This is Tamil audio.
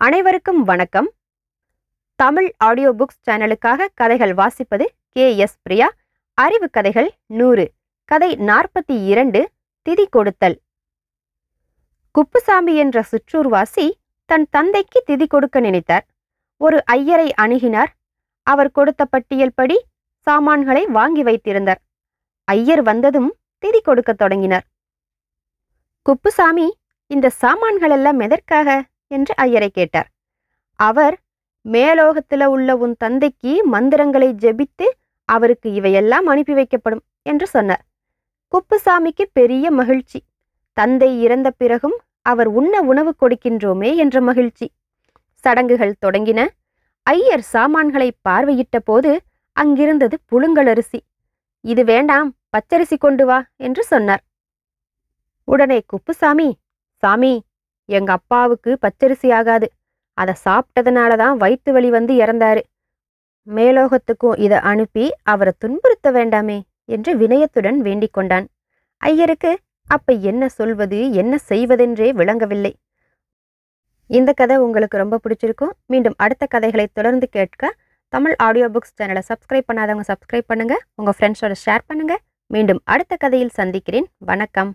அனைவருக்கும் வணக்கம். தமிழ் ஆடியோ புக்ஸ் சேனலுக்காக கதைகள் வாசிப்பது கே. எஸ். பிரியா. அறிவு கதைகள் நூறு. கதை நாற்பத்தி இரண்டு திதி கொடுத்தல். குப்புசாமி என்ற சிற்றூர்வாசி தன் தந்தைக்கு திதி கொடுக்க நினைத்தார். ஒரு ஐயரை அணுகினார். அவர் கொடுத்த பட்டியல் படி சாமான்களை வாங்கி வைத்திருந்தார். ஐயர் வந்ததும் திதி கொடுக்கத் தொடங்கினார். குப்புசாமி இந்த சாமான்கள் எல்லாம் எதற்காக? என்று ஐயரை கேட்டார். அவர் மேலோகத்துல உள்ள உன் தந்தைக்கு மந்திரங்களை ஜெபித்து அவருக்கு இவையெல்லாம் அனுப்பி வைக்கப்படும் என்று சொன்னார். குப்புசாமிக்கு பெரிய மகிழ்ச்சி. தந்தை இறந்த பிறகும் அவர் உண்ண உணவு கொடுக்கின்றோமே என்ற மகிழ்ச்சி. சடங்குகள் தொடங்கின. ஐயர் சாமான்களை பார்வையிட்ட போது அங்கிருந்தது புழுங்கலரிசி. இது வேண்டாம் பச்சரிசி கொண்டு வா என்று சொன்னார். உடனே குப்புசாமி சாமி எங்க அப்பாவுக்கு பச்சரிசி ஆகாது. அதை சாப்பிட்டதுனால தான் வயிற்று வலி வந்து இறந்தாரு. மேலோகத்துக்கும் இதை அனுப்பி அவரை துன்புறுத்த வேண்டாமே என்று வினயத்துடன் வேண்டிக் கொண்டான். ஐயருக்கு அப்ப என்ன சொல்வது என்ன செய்வதென்றே விளங்கவில்லை. இந்த கதை உங்களுக்கு ரொம்ப பிடிச்சிருக்கும். மீண்டும் அடுத்த கதைகளை தொடர்ந்து கேட்க தமிழ் ஆடியோ புக்ஸ் சேனலை சப்ஸ்கிரைப் பண்ணாதவங்க சப்ஸ்கிரைப் பண்ணுங்கள் உங்கள் ஃப்ரெண்ட்ஸோட ஷேர் பண்ணுங்கள் மீண்டும் அடுத்த கதையில் சந்திக்கிறேன். வணக்கம்.